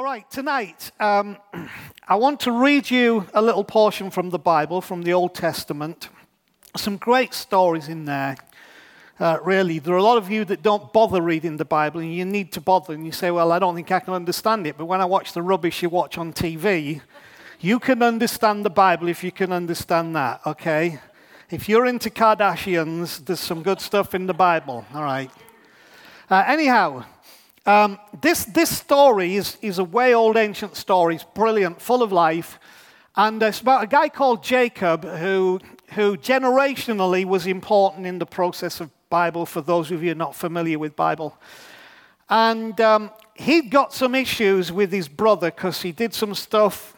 All right, tonight um, I want to read you a little portion from the Bible, from the Old Testament. Some great stories in there. Uh, really, there are a lot of you that don't bother reading the Bible, and you need to bother. And you say, Well, I don't think I can understand it. But when I watch the rubbish you watch on TV, you can understand the Bible if you can understand that, okay? If you're into Kardashians, there's some good stuff in the Bible, all right? Uh, anyhow, um, this, this story is, is a way old ancient story. It's brilliant, full of life. And it's about a guy called Jacob who, who generationally was important in the process of Bible, for those of you not familiar with Bible. And um, he'd got some issues with his brother because he did some stuff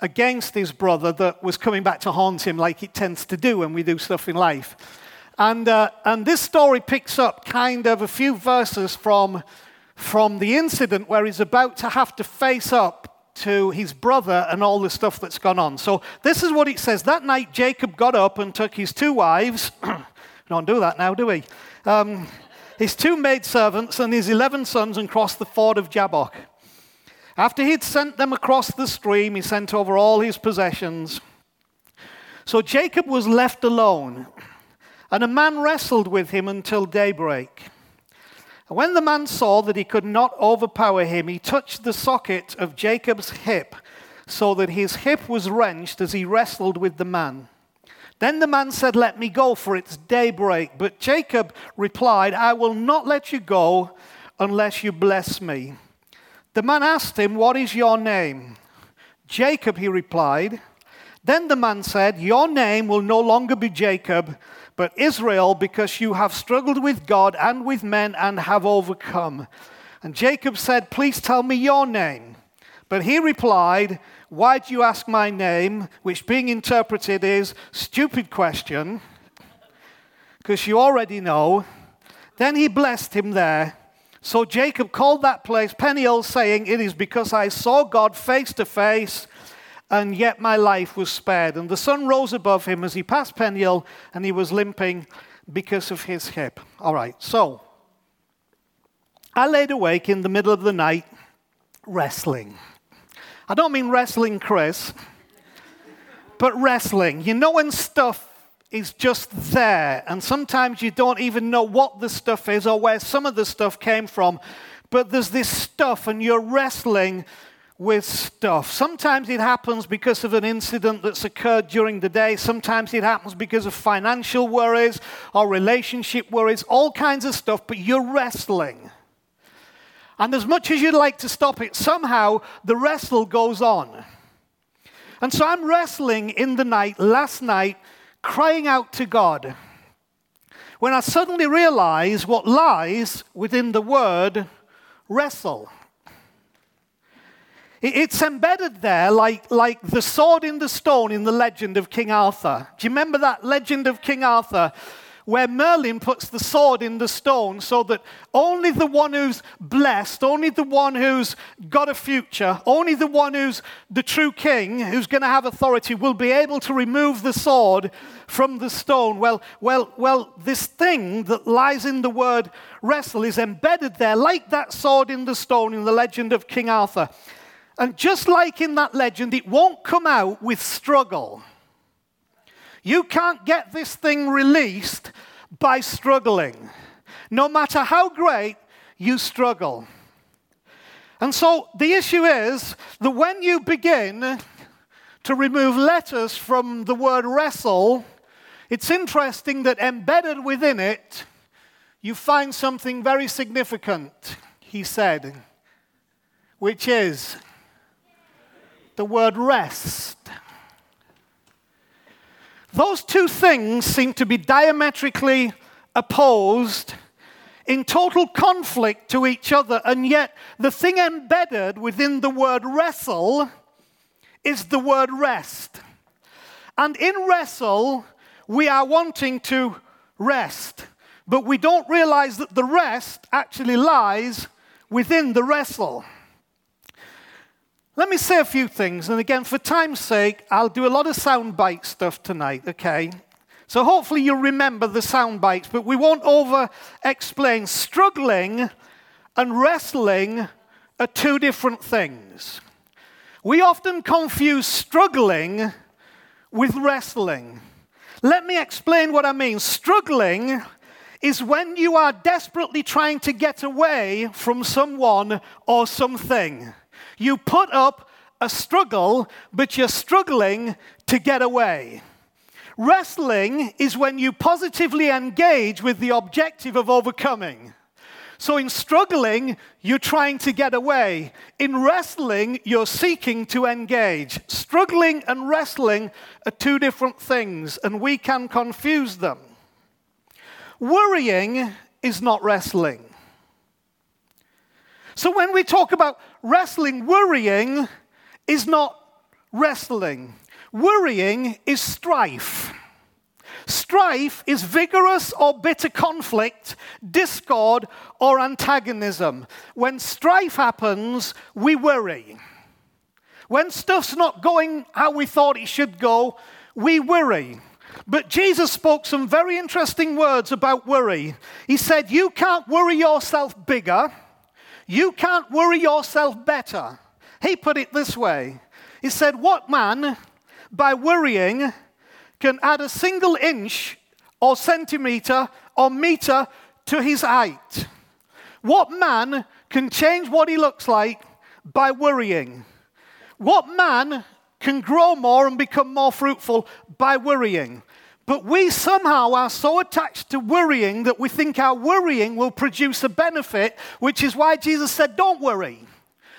against his brother that was coming back to haunt him like it tends to do when we do stuff in life. And, uh, and this story picks up kind of a few verses from from the incident where he's about to have to face up to his brother and all the stuff that's gone on. So, this is what it says. That night, Jacob got up and took his two wives. don't do that now, do we? Um, his two maidservants and his 11 sons and crossed the ford of Jabbok. After he'd sent them across the stream, he sent over all his possessions. So Jacob was left alone, and a man wrestled with him until daybreak. And when the man saw that he could not overpower him, he touched the socket of Jacob's hip, so that his hip was wrenched as he wrestled with the man. Then the man said, Let me go, for it's daybreak. But Jacob replied, I will not let you go unless you bless me. The man asked him, What is your name? Jacob, he replied. Then the man said, Your name will no longer be Jacob but Israel, because you have struggled with God and with men and have overcome. And Jacob said, Please tell me your name. But he replied, Why do you ask my name? Which being interpreted is, Stupid question, because you already know. Then he blessed him there. So Jacob called that place Peniel, saying, It is because I saw God face to face and yet my life was spared. And the sun rose above him as he passed Peniel, and he was limping because of his hip. All right, so I laid awake in the middle of the night wrestling. I don't mean wrestling Chris, but wrestling. You know when stuff is just there, and sometimes you don't even know what the stuff is or where some of the stuff came from, but there's this stuff, and you're wrestling with stuff. Sometimes it happens because of an incident that's occurred during the day. Sometimes it happens because of financial worries or relationship worries, all kinds of stuff, but you're wrestling. And as much as you'd like to stop it, somehow the wrestle goes on. And so I'm wrestling in the night, last night, crying out to God. When I suddenly realize what lies within the word wrestle. It's embedded there like, like the sword in the stone in the legend of King Arthur. Do you remember that legend of King Arthur? Where Merlin puts the sword in the stone so that only the one who's blessed, only the one who's got a future, only the one who's the true king, who's going to have authority, will be able to remove the sword from the stone. Well, well, well, this thing that lies in the word wrestle is embedded there, like that sword in the stone in the legend of King Arthur. And just like in that legend, it won't come out with struggle. You can't get this thing released by struggling, no matter how great you struggle. And so the issue is that when you begin to remove letters from the word wrestle, it's interesting that embedded within it, you find something very significant, he said, which is the word rest. Those two things seem to be diametrically opposed in total conflict to each other, and yet the thing embedded within the word wrestle is the word rest. And in wrestle, we are wanting to rest, but we don't realize that the rest actually lies within the wrestle. Let me say a few things, and again, for time's sake, I'll do a lot of soundbite stuff tonight, okay? So hopefully you'll remember the sound bites, but we won't over explain. Struggling and wrestling are two different things. We often confuse struggling with wrestling. Let me explain what I mean. Struggling is when you are desperately trying to get away from someone or something. You put up a struggle, but you're struggling to get away. Wrestling is when you positively engage with the objective of overcoming. So in struggling, you're trying to get away. In wrestling, you're seeking to engage. Struggling and wrestling are two different things, and we can confuse them. Worrying is not wrestling. So when we talk about wrestling, worrying is not wrestling. Worrying is strife. Strife is vigorous or bitter conflict, discord, or antagonism. When strife happens, we worry. When stuff's not going how we thought it should go, we worry. But Jesus spoke some very interesting words about worry. He said, You can't worry yourself bigger, you can't worry yourself better. He put it this way He said, What man by worrying, can add a single inch or centimeter or meter to his height. What man can change what he looks like by worrying? What man can grow more and become more fruitful by worrying? But we somehow are so attached to worrying that we think our worrying will produce a benefit, which is why Jesus said, Don't worry.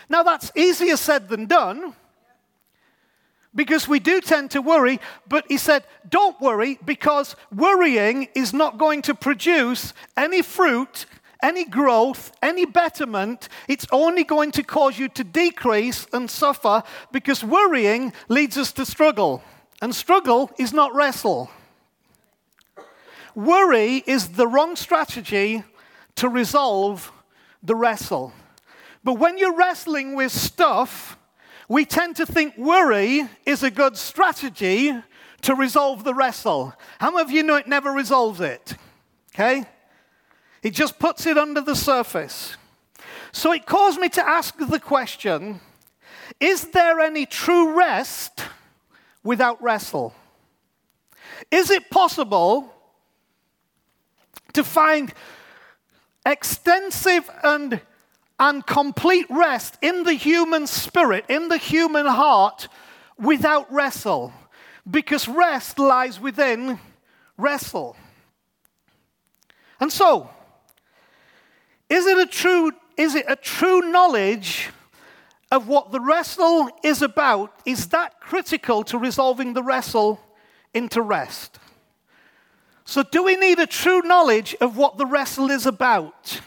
Now, that's easier said than done because we do tend to worry, but he said, don't worry because worrying is not going to produce any fruit, any growth, any betterment. It's only going to cause you to decrease and suffer because worrying leads us to struggle. And struggle is not wrestle. Worry is the wrong strategy to resolve the wrestle. But when you're wrestling with stuff, we tend to think worry is a good strategy to resolve the wrestle. How many of you know it never resolves it? Okay? It just puts it under the surface. So it caused me to ask the question Is there any true rest without wrestle? Is it possible to find extensive and and complete rest in the human spirit, in the human heart, without wrestle. Because rest lies within wrestle. And so, is it a true, is it a true knowledge of what the wrestle is about? Is that critical to resolving the wrestle into rest? So, do we need a true knowledge of what the wrestle is about?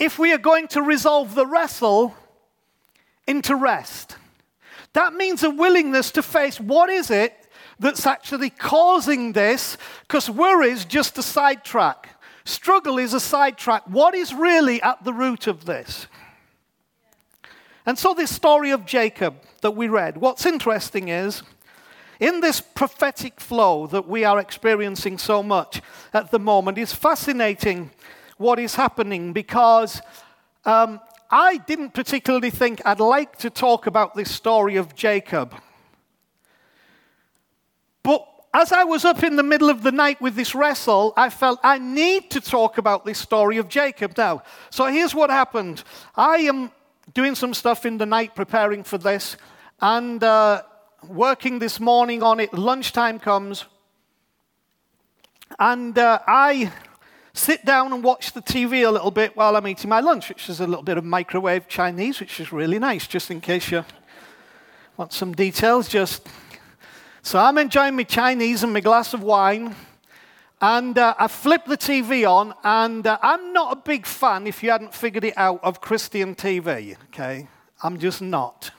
if we are going to resolve the wrestle into rest. That means a willingness to face what is it that's actually causing this, because worry is just a sidetrack. Struggle is a sidetrack. What is really at the root of this? And so, this story of Jacob that we read, what's interesting is in this prophetic flow that we are experiencing so much at the moment, is fascinating what is happening because um, I didn't particularly think I'd like to talk about this story of Jacob. But as I was up in the middle of the night with this wrestle, I felt I need to talk about this story of Jacob now. So here's what happened I am doing some stuff in the night preparing for this, and uh, working this morning on it. Lunchtime comes, and uh, I sit down and watch the TV a little bit while I'm eating my lunch, which is a little bit of microwave Chinese, which is really nice, just in case you want some details. Just so I'm enjoying my Chinese and my glass of wine, And uh, I flip the TV on, and uh, I'm not a big fan, if you hadn't figured it out, of Christian TV, okay? I'm just not.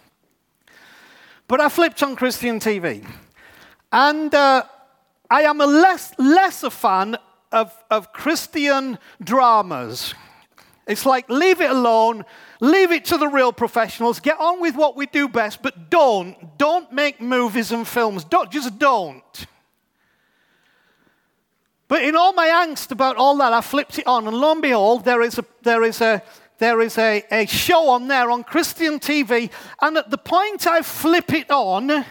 But I flipped on Christian TV. And uh, I am a less, less a fan of, of Christian dramas. It's like, leave it alone, leave it to the real professionals, get on with what we do best, but don't, don't make movies and films. Don't, just don't. But in all my angst about all that, I flipped it on, and lo and behold, there is a, there is a, there is a, a show on there on Christian TV, and at the point I flip it on,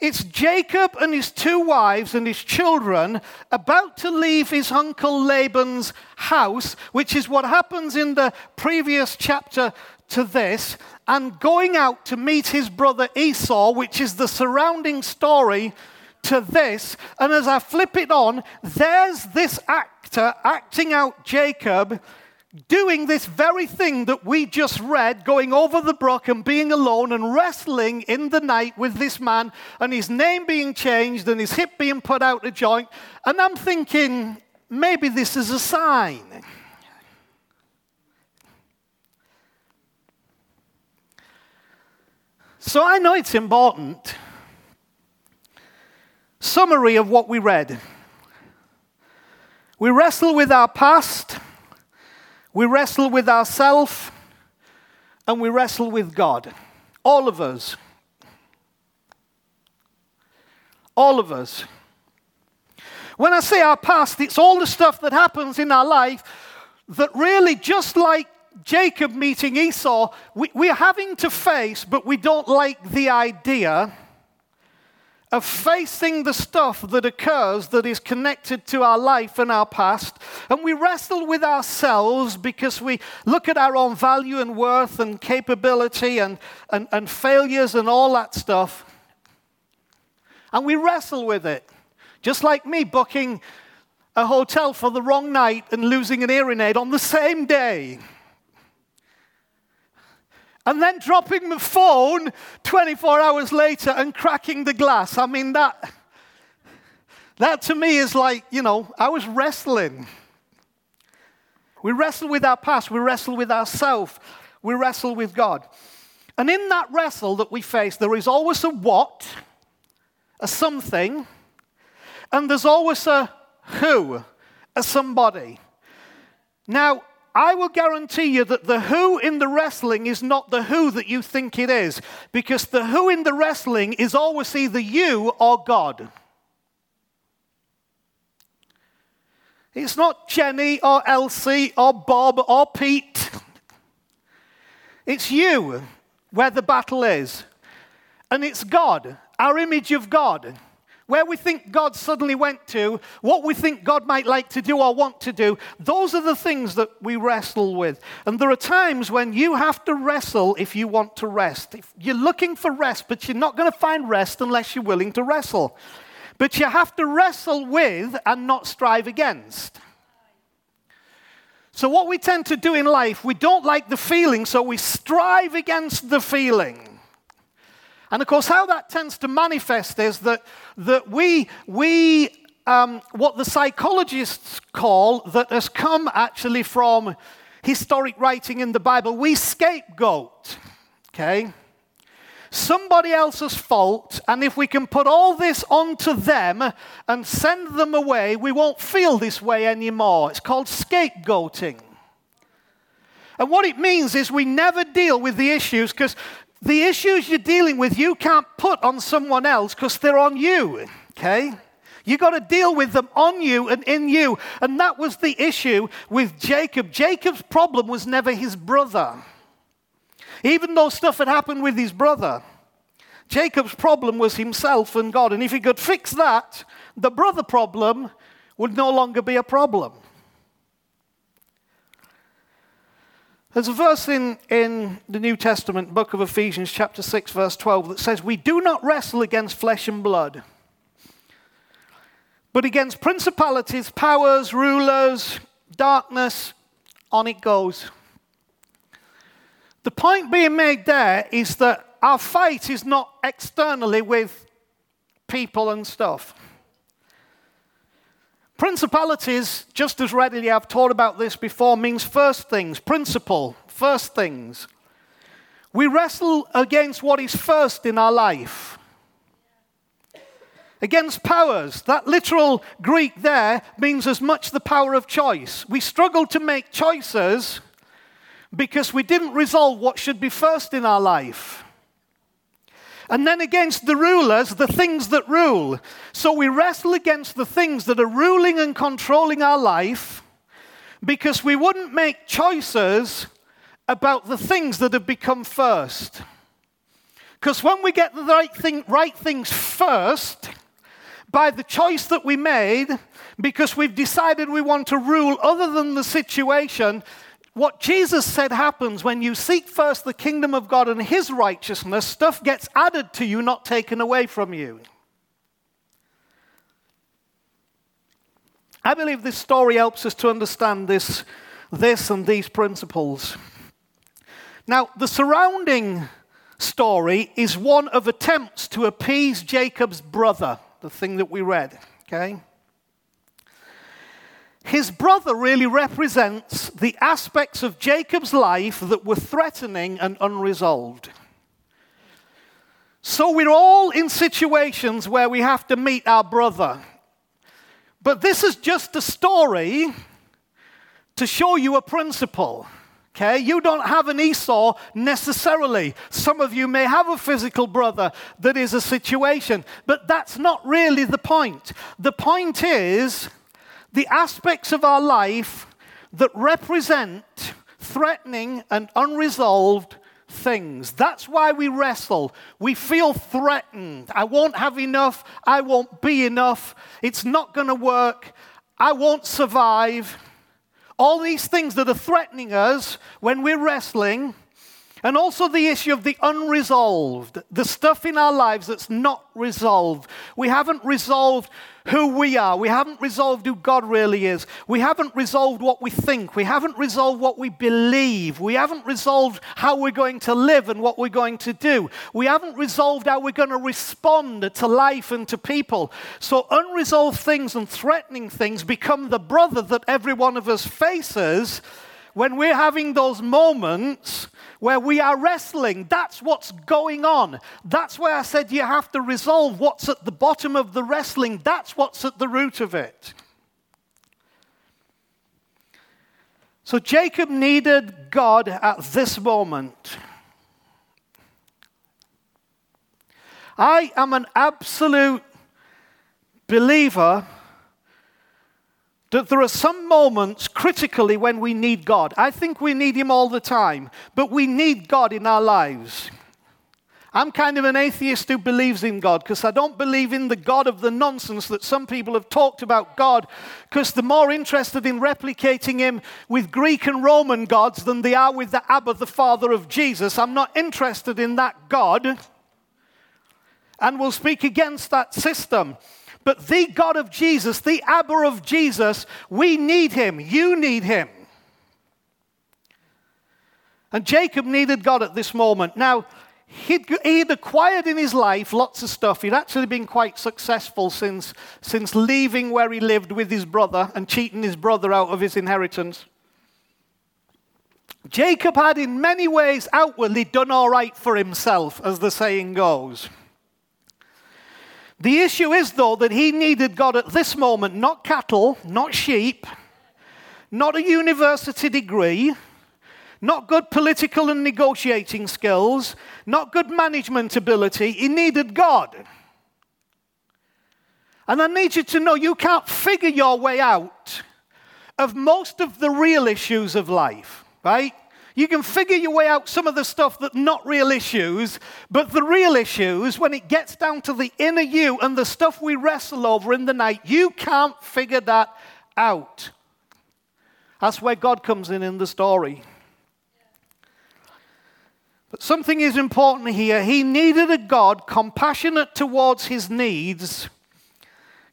it's Jacob and his two wives and his children about to leave his uncle Laban's house, which is what happens in the previous chapter to this, and going out to meet his brother Esau, which is the surrounding story to this. And as I flip it on, there's this actor acting out Jacob doing this very thing that we just read, going over the brook and being alone and wrestling in the night with this man, and his name being changed and his hip being put out of joint. And I'm thinking, maybe this is a sign. So I know it's important Summary of what we read we wrestle with our past, we wrestle with ourselves, and we wrestle with God. All of us. All of us. When I say our past, it's all the stuff that happens in our life that really, just like Jacob meeting Esau, we, we're having to face, but we don't like the idea of facing the stuff that occurs that is connected to our life and our past. And we wrestle with ourselves because we look at our own value and worth and capability and, and, and failures and all that stuff. And we wrestle with it. Just like me booking a hotel for the wrong night and losing an hearing aid on the same day and then dropping the phone 24 hours later and cracking the glass. I mean, that, that to me is like, you know, I was wrestling. We wrestle with our past, we wrestle with ourselves, we wrestle with God. And in that wrestle that we face, there is always a what, a something, and there's always a who, a somebody. Now, I will guarantee you that the who in the wrestling is not the who that you think it is, because the who in the wrestling is always either you or God. It's not Jenny or Elsie or Bob or Pete. It's you where the battle is. And it's God, our image of God where we think God suddenly went to, what we think God might like to do or want to do, those are the things that we wrestle with. And there are times when you have to wrestle if you want to rest. If you're looking for rest, but you're not going to find rest unless you're willing to wrestle. But you have to wrestle with and not strive against. So, what we tend to do in life, we don't like the feeling, so we strive against the feeling. And of course, how that tends to manifest is that, that we, we um, what the psychologists call, that has come actually from historic writing in the Bible, we scapegoat. Okay? Somebody else's fault, and if we can put all this onto them and send them away, we won't feel this way anymore. It's called scapegoating. And what it means is we never deal with the issues because the issues you're dealing with, you can't put on someone else because they're on you, okay? You've got to deal with them on you and in you. And that was the issue with Jacob. Jacob's problem was never his brother. Even though stuff had happened with his brother, Jacob's problem was himself and God. And if he could fix that, the brother problem would no longer be a problem. There's a verse in, in the New Testament, book of Ephesians, chapter 6, verse 12, that says, We do not wrestle against flesh and blood, but against principalities, powers, rulers, darkness. On it goes. The point being made there is that our fight is not externally with people and stuff. Principalities, just as readily I've taught about this before, means first things, principle, first things. We wrestle against what is first in our life. Against powers. That literal Greek there means as much the power of choice. We struggle to make choices because we didn't resolve what should be first in our life. And then against the rulers, the things that rule. So we wrestle against the things that are ruling and controlling our life because we wouldn't make choices about the things that have become first. Because when we get the right, thing, right things first, by the choice that we made, because we've decided we want to rule other than the situation, what Jesus said happens when you seek first the kingdom of God and his righteousness, stuff gets added to you, not taken away from you. I believe this story helps us to understand this, this and these principles. Now, the surrounding story is one of attempts to appease Jacob's brother, the thing that we read, okay? His brother really represents the aspects of Jacob's life that were threatening and unresolved. So we're all in situations where we have to meet our brother. But this is just a story to show you a principle. Okay, you don't have an Esau necessarily. Some of you may have a physical brother that is a situation, but that's not really the point. The point is the aspects of our life that represent threatening and unresolved things. That's why we wrestle. We feel threatened. I won't have enough. I won't be enough. It's not going to work. I won't survive. All these things that are threatening us when we're wrestling. And also the issue of the unresolved, the stuff in our lives that's not resolved. We haven't resolved who we are. We haven't resolved who God really is. We haven't resolved what we think. We haven't resolved what we believe. We haven't resolved how we're going to live and what we're going to do. We haven't resolved how we're going to respond to life and to people. So, unresolved things and threatening things become the brother that every one of us faces when we're having those moments where we are wrestling, that's what's going on. That's why I said you have to resolve what's at the bottom of the wrestling. That's what's at the root of it. So Jacob needed God at this moment. I am an absolute believer that there are some moments critically when we need God. I think we need Him all the time, but we need God in our lives. I'm kind of an atheist who believes in God because I don't believe in the God of the nonsense that some people have talked about God because they're more interested in replicating Him with Greek and Roman gods than they are with the Abba, the Father of Jesus. I'm not interested in that God and will speak against that system. But the God of Jesus, the Abba of Jesus, we need him. You need him. And Jacob needed God at this moment. Now, he'd, he'd, acquired in his life lots of stuff. He'd actually been quite successful since, since leaving where he lived with his brother and cheating his brother out of his inheritance. Jacob had, in many ways, outwardly done all right for himself, as the saying goes. The issue is, though, that he needed God at this moment, not cattle, not sheep, not a university degree, not good political and negotiating skills, not good management ability. He needed God. And I need you to know you can't figure your way out of most of the real issues of life, right? You can figure your way out some of the stuff that's not real issues, but the real issues, when it gets down to the inner you and the stuff we wrestle over in the night, you can't figure that out. That's where God comes in in the story. But something is important here. He needed a God compassionate towards his needs,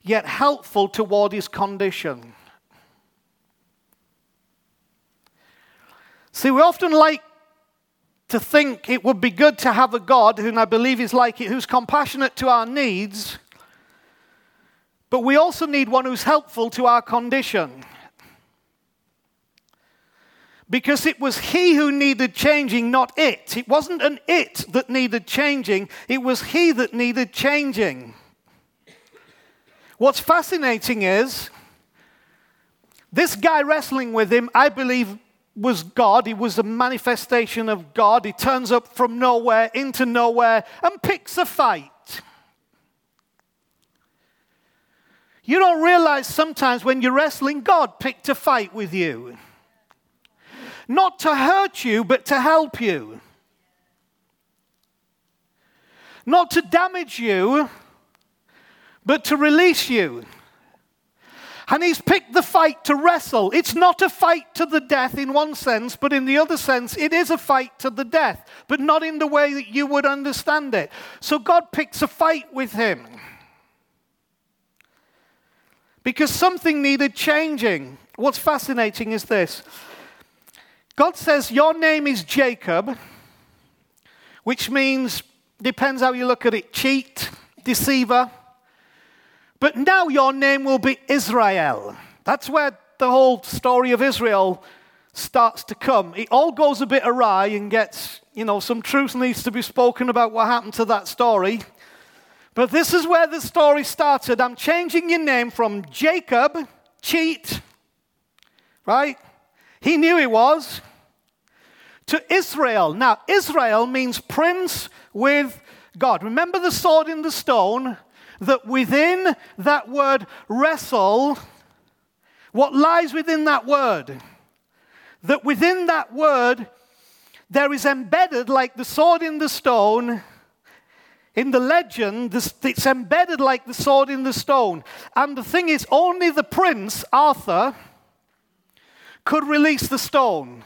yet helpful toward his condition. See, we often like to think it would be good to have a God, who I believe is like it, who's compassionate to our needs, but we also need one who's helpful to our condition. Because it was he who needed changing, not it. It wasn't an it that needed changing, it was he that needed changing. What's fascinating is this guy wrestling with him, I believe, was God. He was a manifestation of God. He turns up from nowhere into nowhere and picks a fight. You don't realize sometimes when you're wrestling, God picked a fight with you. Not to hurt you, but to help you. Not to damage you, but to release you. And he's picked the fight to wrestle. It's not a fight to the death in one sense, but in the other sense, it is a fight to the death, but not in the way that you would understand it. So God picks a fight with him because something needed changing. What's fascinating is this God says, Your name is Jacob, which means, depends how you look at it, cheat, deceiver. But now your name will be Israel. That's where the whole story of Israel starts to come. It all goes a bit awry and gets, you know, some truth needs to be spoken about what happened to that story. But this is where the story started. I'm changing your name from Jacob, cheat, right? He knew he was, to Israel. Now, Israel means prince with God. Remember the sword in the stone? That within that word wrestle, what lies within that word? That within that word, there is embedded, like the sword in the stone, in the legend, it's embedded like the sword in the stone. And the thing is, only the prince, Arthur, could release the stone.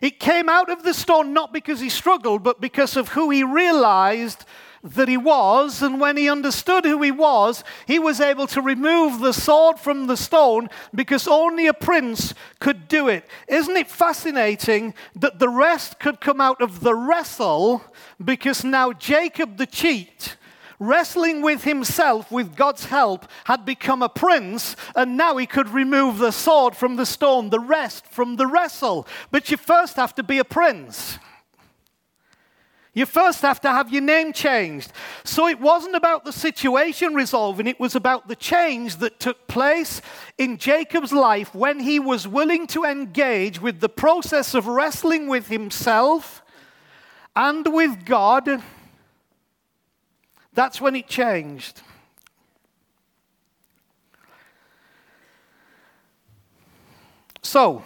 It came out of the stone not because he struggled, but because of who he realized that he was, and when he understood who he was, he was able to remove the sword from the stone because only a prince could do it. Isn't it fascinating that the rest could come out of the wrestle because now Jacob the cheat wrestling with himself with God's help, had become a prince, and now he could remove the sword from the stone, the rest from the wrestle. But you first have to be a prince. You first have to have your name changed. So it wasn't about the situation resolving, it was about the change that took place in Jacob's life when he was willing to engage with the process of wrestling with himself and with God. That's when it changed. So,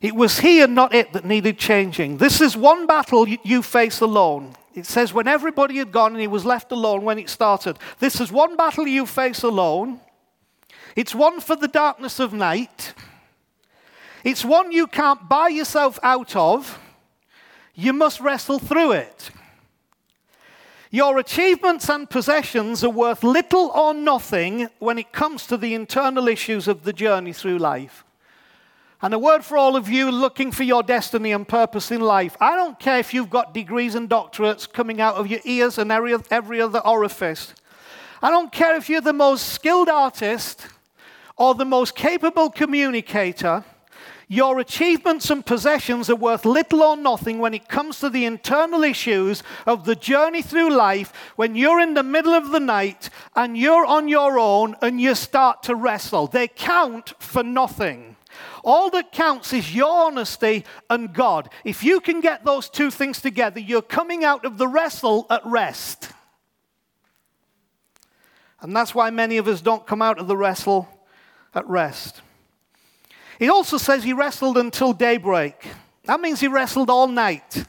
it was he and not it that needed changing. This is one battle you face alone. It says, when everybody had gone and he was left alone when it started. This is one battle you face alone. It's one for the darkness of night. It's one you can't buy yourself out of. You must wrestle through it. Your achievements and possessions are worth little or nothing when it comes to the internal issues of the journey through life. And a word for all of you looking for your destiny and purpose in life. I don't care if you've got degrees and doctorates coming out of your ears and every, every other orifice. I don't care if you're the most skilled artist or the most capable communicator. Your achievements and possessions are worth little or nothing when it comes to the internal issues of the journey through life when you're in the middle of the night and you're on your own and you start to wrestle. They count for nothing. All that counts is your honesty and God. If you can get those two things together, you're coming out of the wrestle at rest. And that's why many of us don't come out of the wrestle at rest. He also says he wrestled until daybreak. That means he wrestled all night.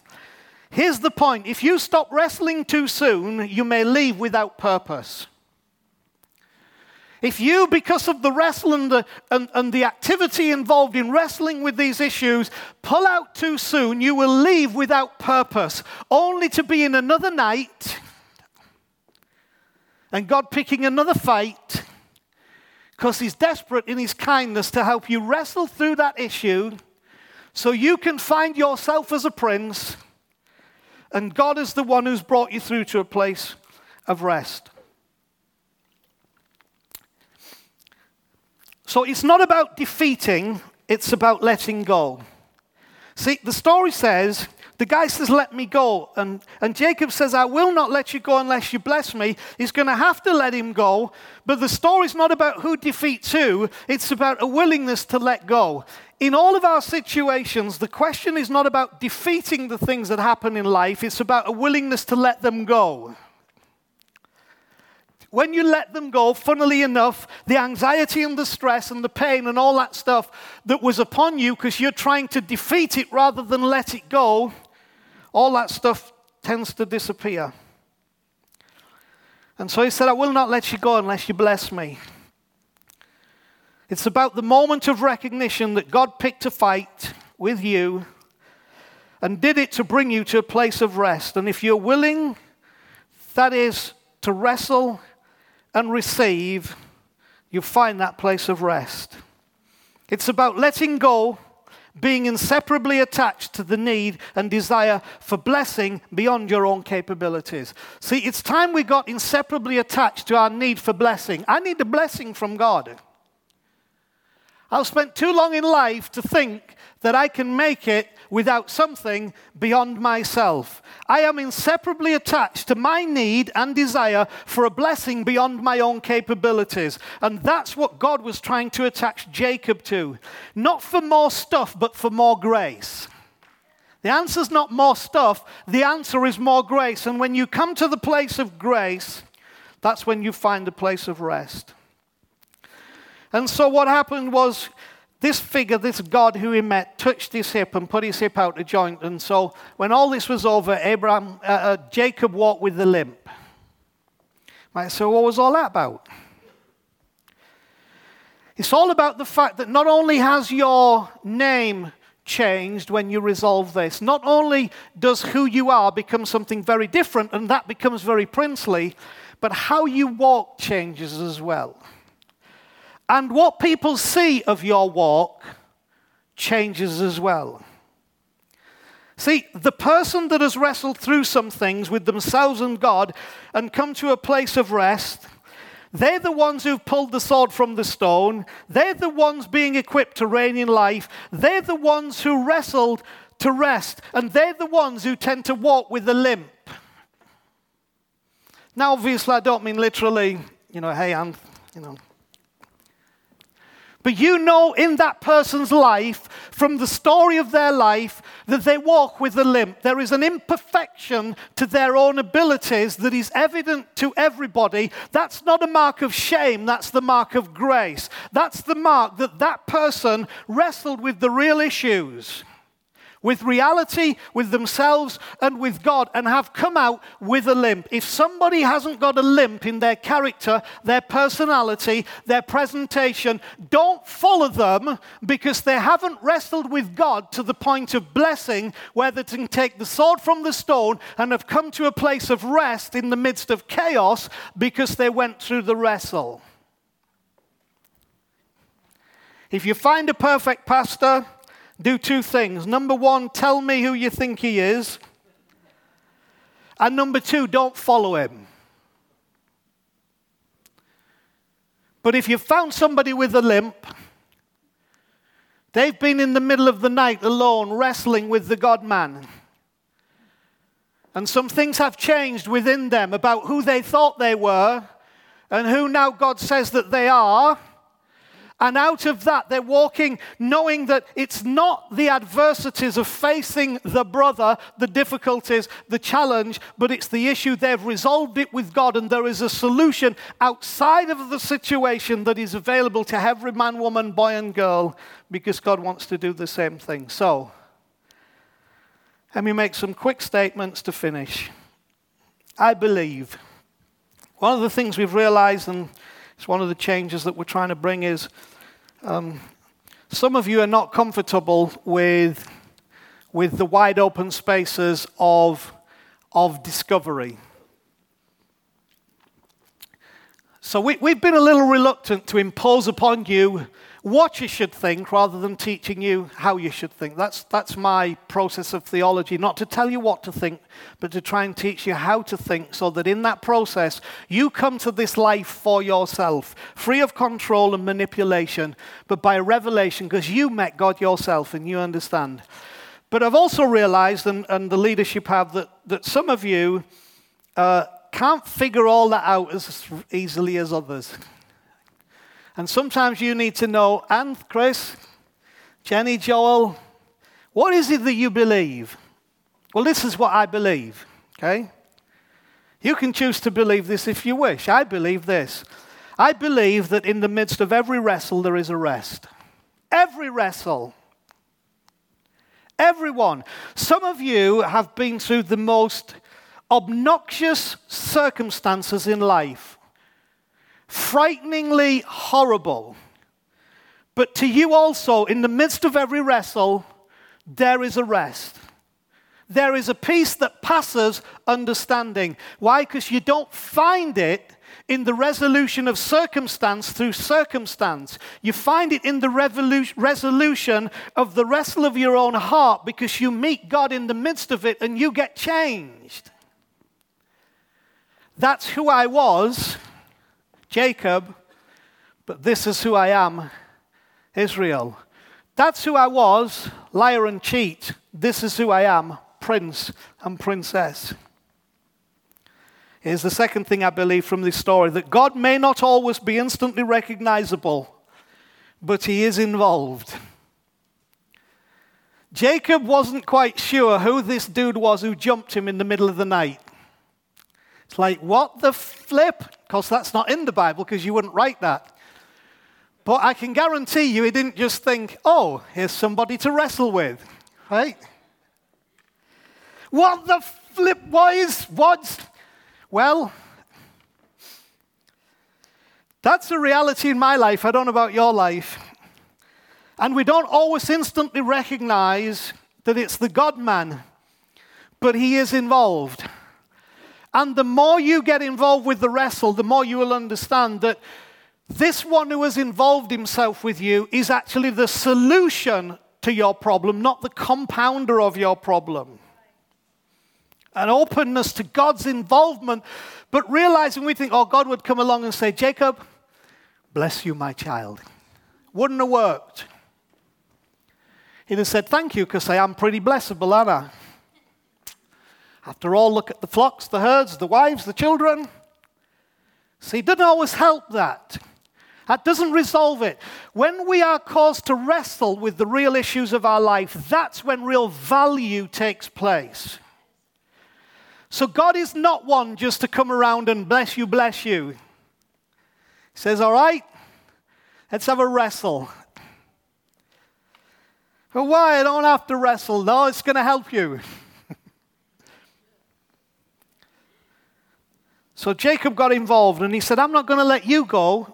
Here's the point if you stop wrestling too soon, you may leave without purpose. If you, because of the wrestle and the, and, and the activity involved in wrestling with these issues, pull out too soon, you will leave without purpose, only to be in another night and God picking another fight because He's desperate in His kindness to help you wrestle through that issue so you can find yourself as a prince and God is the one who's brought you through to a place of rest. So it's not about defeating, it's about letting go. See, the story says the guy says, Let me go. And, and Jacob says, I will not let you go unless you bless me. He's going to have to let him go. But the story's not about who defeats who, it's about a willingness to let go. In all of our situations, the question is not about defeating the things that happen in life, it's about a willingness to let them go when you let them go, funnily enough, the anxiety and the stress and the pain and all that stuff that was upon you because you're trying to defeat it rather than let it go, all that stuff tends to disappear. And so he said, I will not let you go unless you bless me. It's about the moment of recognition that God picked a fight with you and did it to bring you to a place of rest. And if you're willing, that is to wrestle and receive, you find that place of rest. It's about letting go, being inseparably attached to the need and desire for blessing beyond your own capabilities. See, it's time we got inseparably attached to our need for blessing. I need a blessing from God. I've spent too long in life to think that I can make it without something beyond myself. I am inseparably attached to my need and desire for a blessing beyond my own capabilities. And that's what God was trying to attach Jacob to. Not for more stuff, but for more grace. The answer is not more stuff, the answer is more grace. And when you come to the place of grace, that's when you find the place of rest. And so what happened was this figure, this God who he met, touched his hip and put his hip out to joint. And so when all this was over, Abraham, uh, uh, Jacob walked with the limp. Right, so what was all that about? It's all about the fact that not only has your name changed when you resolve this, not only does who you are become something very different, and that becomes very princely, but how you walk changes as well. And what people see of your walk changes as well. See, the person that has wrestled through some things with themselves and God and come to a place of rest, they're the ones who've pulled the sword from the stone. They're the ones being equipped to reign in life. They're the ones who wrestled to rest. And they're the ones who tend to walk with a limp. Now, obviously, I don't mean literally, you know, hey, I'm, you know, but you know in that person's life, from the story of their life, that they walk with a limp. There is an imperfection to their own abilities that is evident to everybody. That's not a mark of shame, that's the mark of grace. That's the mark that that person wrestled with the real issues with reality, with themselves, and with God, and have come out with a limp. If somebody hasn't got a limp in their character, their personality, their presentation, don't follow them because they haven't wrestled with God to the point of blessing where they can take the sword from the stone and have come to a place of rest in the midst of chaos because they went through the wrestle. If you find a perfect pastor, do two things. Number one, tell me who you think he is. And number two, don't follow him. But if you've found somebody with a limp, they've been in the middle of the night alone wrestling with the God man. And some things have changed within them about who they thought they were and who now God says that they are. And out of that, they're walking knowing that it's not the adversities of facing the brother, the difficulties, the challenge, but it's the issue. They've resolved it with God, and there is a solution outside of the situation that is available to every man, woman, boy, and girl because God wants to do the same thing. So, let me make some quick statements to finish. I believe one of the things we've realized, and it's one of the changes that we're trying to bring, is um, some of you are not comfortable with, with the wide open spaces of, of discovery. So we, we've been a little reluctant to impose upon you what you should think rather than teaching you how you should think. That's, that's my process of theology, not to tell you what to think, but to try and teach you how to think so that in that process you come to this life for yourself, free of control and manipulation, but by revelation because you met God yourself and you understand. But I've also realized, and, and the leadership have, that, that some of you uh, can't figure all that out as easily as others. And sometimes you need to know, and Chris, Jenny, Joel, what is it that you believe? Well, this is what I believe, okay? You can choose to believe this if you wish. I believe this. I believe that in the midst of every wrestle, there is a rest. Every wrestle. Everyone. Some of you have been through the most obnoxious circumstances in life frighteningly horrible. But to you also, in the midst of every wrestle, there is a rest. There is a peace that passes understanding. Why? Because you don't find it in the resolution of circumstance through circumstance. You find it in the resolution of the wrestle of your own heart because you meet God in the midst of it and you get changed. That's who I was Jacob, but this is who I am, Israel. That's who I was, liar and cheat. This is who I am, prince and princess. Here's the second thing I believe from this story that God may not always be instantly recognizable, but he is involved. Jacob wasn't quite sure who this dude was who jumped him in the middle of the night. It's like, what the flip? Because that's not in the Bible, because you wouldn't write that. But I can guarantee you, he didn't just think, oh, here's somebody to wrestle with, right? What the flip? Why is what? Well, that's a reality in my life. I don't know about your life. And we don't always instantly recognize that it's the God man, but he is involved. And the more you get involved with the wrestle, the more you will understand that this one who has involved himself with you is actually the solution to your problem, not the compounder of your problem. An openness to God's involvement, but realizing we think, oh, God would come along and say, Jacob, bless you, my child. Wouldn't have worked. He'd have said, thank you, because I am pretty blessable, aren't I? After all, look at the flocks, the herds, the wives, the children. See, it doesn't always help that. That doesn't resolve it. When we are caused to wrestle with the real issues of our life, that's when real value takes place. So God is not one just to come around and bless you, bless you. He says, All right, let's have a wrestle. But why? I don't have to wrestle. No, it's going to help you. So Jacob got involved and he said, I'm not going to let you go.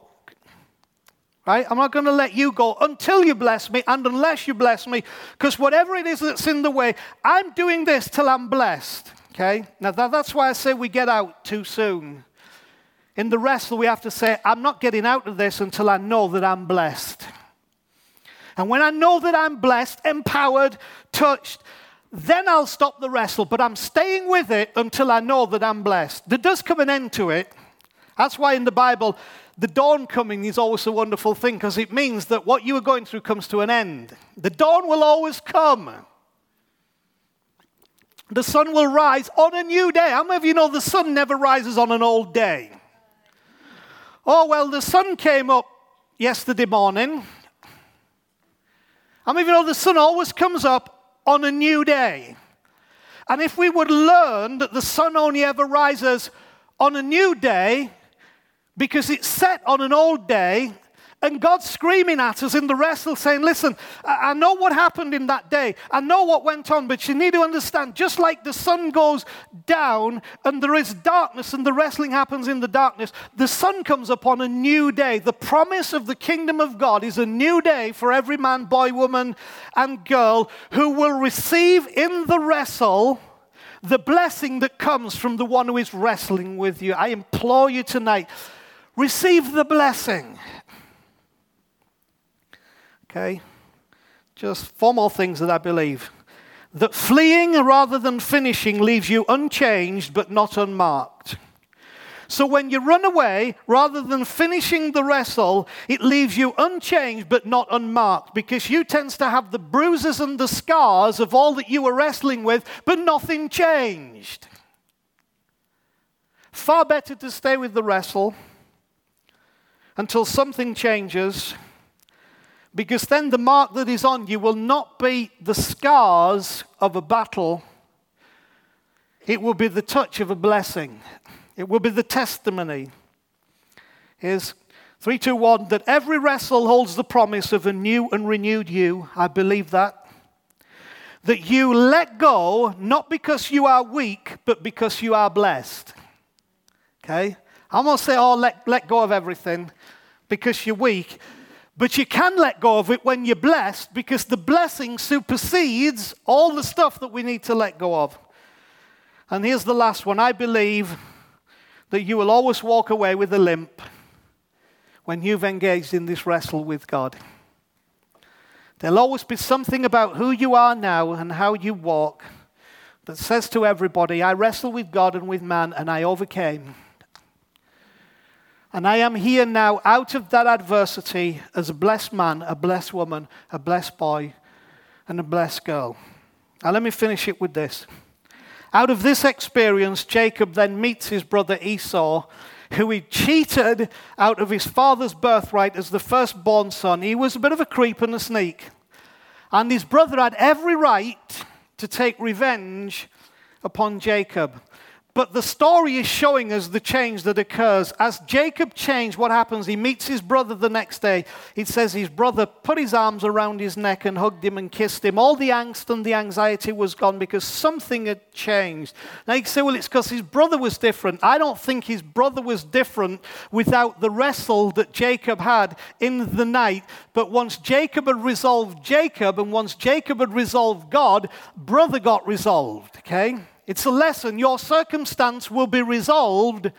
Right? I'm not going to let you go until you bless me and unless you bless me, because whatever it is that's in the way, I'm doing this till I'm blessed. Okay? Now that, that's why I say we get out too soon. In the wrestle, we have to say, I'm not getting out of this until I know that I'm blessed. And when I know that I'm blessed, empowered, touched, then I'll stop the wrestle, but I'm staying with it until I know that I'm blessed. There does come an end to it. That's why in the Bible, the dawn coming is always a wonderful thing because it means that what you are going through comes to an end. The dawn will always come. The sun will rise on a new day. How many of you know the sun never rises on an old day? Oh, well, the sun came up yesterday morning. How many of you know the sun always comes up on a new day. And if we would learn that the sun only ever rises on a new day because it's set on an old day, and God's screaming at us in the wrestle, saying, Listen, I know what happened in that day. I know what went on, but you need to understand just like the sun goes down and there is darkness and the wrestling happens in the darkness, the sun comes upon a new day. The promise of the kingdom of God is a new day for every man, boy, woman, and girl who will receive in the wrestle the blessing that comes from the one who is wrestling with you. I implore you tonight receive the blessing. Okay? Just four more things that I believe. That fleeing rather than finishing leaves you unchanged but not unmarked. So when you run away, rather than finishing the wrestle, it leaves you unchanged but not unmarked because you tends to have the bruises and the scars of all that you were wrestling with, but nothing changed. Far better to stay with the wrestle until something changes because then the mark that is on you will not be the scars of a battle, it will be the touch of a blessing. It will be the testimony. Here's 321 that every wrestle holds the promise of a new and renewed you. I believe that. That you let go, not because you are weak, but because you are blessed. Okay? I'm going to say, oh, let, let go of everything because you're weak. But you can let go of it when you're blessed because the blessing supersedes all the stuff that we need to let go of. And here's the last one I believe that you will always walk away with a limp when you've engaged in this wrestle with God. There'll always be something about who you are now and how you walk that says to everybody, I wrestle with God and with man, and I overcame. And I am here now out of that adversity as a blessed man, a blessed woman, a blessed boy, and a blessed girl. Now, let me finish it with this. Out of this experience, Jacob then meets his brother Esau, who he cheated out of his father's birthright as the firstborn son. He was a bit of a creep and a sneak. And his brother had every right to take revenge upon Jacob. But the story is showing us the change that occurs. As Jacob changed, what happens? He meets his brother the next day. It says his brother put his arms around his neck and hugged him and kissed him. All the angst and the anxiety was gone because something had changed. Now you say, well, it's because his brother was different. I don't think his brother was different without the wrestle that Jacob had in the night. But once Jacob had resolved Jacob and once Jacob had resolved God, brother got resolved. Okay? It's a lesson. Your circumstance will be resolved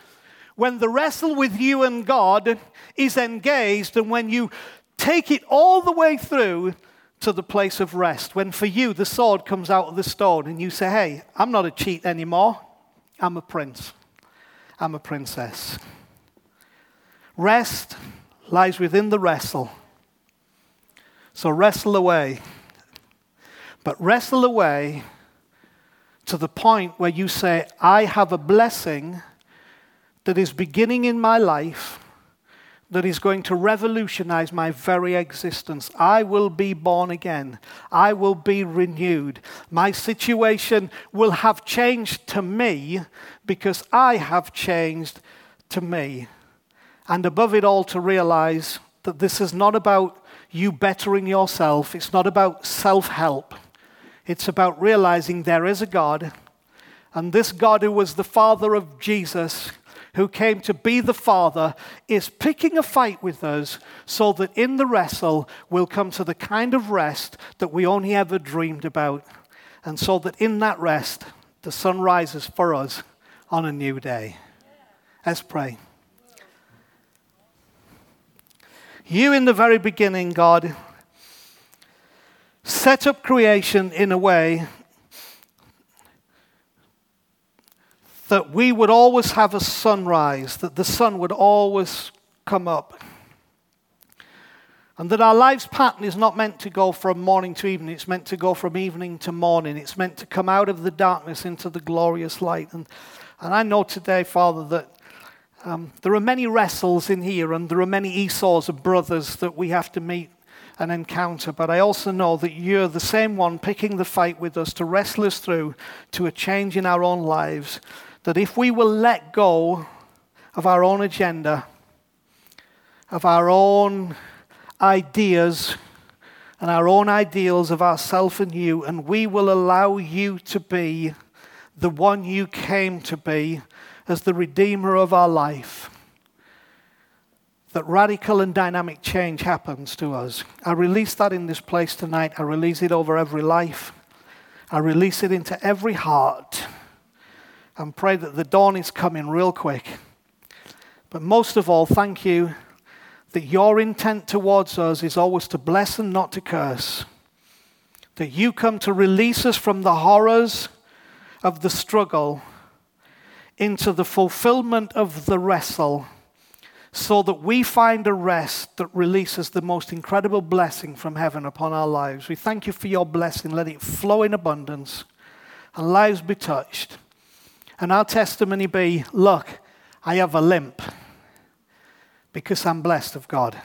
when the wrestle with you and God is engaged and when you take it all the way through to the place of rest. When for you the sword comes out of the stone and you say, Hey, I'm not a cheat anymore. I'm a prince. I'm a princess. Rest lies within the wrestle. So wrestle away. But wrestle away to the point where you say, I have a blessing that is beginning in my life that is going to revolutionize my very existence. I will be born again. I will be renewed. My situation will have changed to me because I have changed to me. And above it all, to realize that this is not about you bettering yourself, it's not about self help. It's about realizing there is a God, and this God who was the Father of Jesus, who came to be the Father, is picking a fight with us so that in the wrestle we'll come to the kind of rest that we only ever dreamed about. And so that in that rest, the sun rises for us on a new day. Let's pray. You, in the very beginning, God, set up creation in a way that we would always have a sunrise, that the sun would always come up. And that our life's pattern is not meant to go from morning to evening, it's meant to go from evening to morning. It's meant to come out of the darkness into the glorious light. And, and I know today, Father, that um, there are many wrestles in here, and there are many Esau's of brothers that we have to meet an encounter, but I also know that you're the same one picking the fight with us to wrestle us through to a change in our own lives. That if we will let go of our own agenda, of our own ideas, and our own ideals of ourself and you, and we will allow you to be the one you came to be as the Redeemer of our life that radical and dynamic change happens to us. I release that in this place tonight. I release it over every life. I release it into every heart. And pray that the dawn is coming real quick. But most of all, thank you that your intent towards us is always to bless and not to curse. That you come to release us from the horrors of the struggle into the fulfillment of the wrestle so that we find a rest that releases the most incredible blessing from heaven upon our lives. We thank you for your blessing. Let it flow in abundance and lives be touched. And our testimony be look, I have a limp because I'm blessed of God.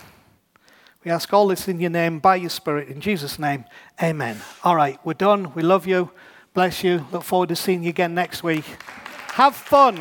We ask all this in your name, by your Spirit, in Jesus' name. Amen. All right, we're done. We love you. Bless you. Look forward to seeing you again next week. Have fun.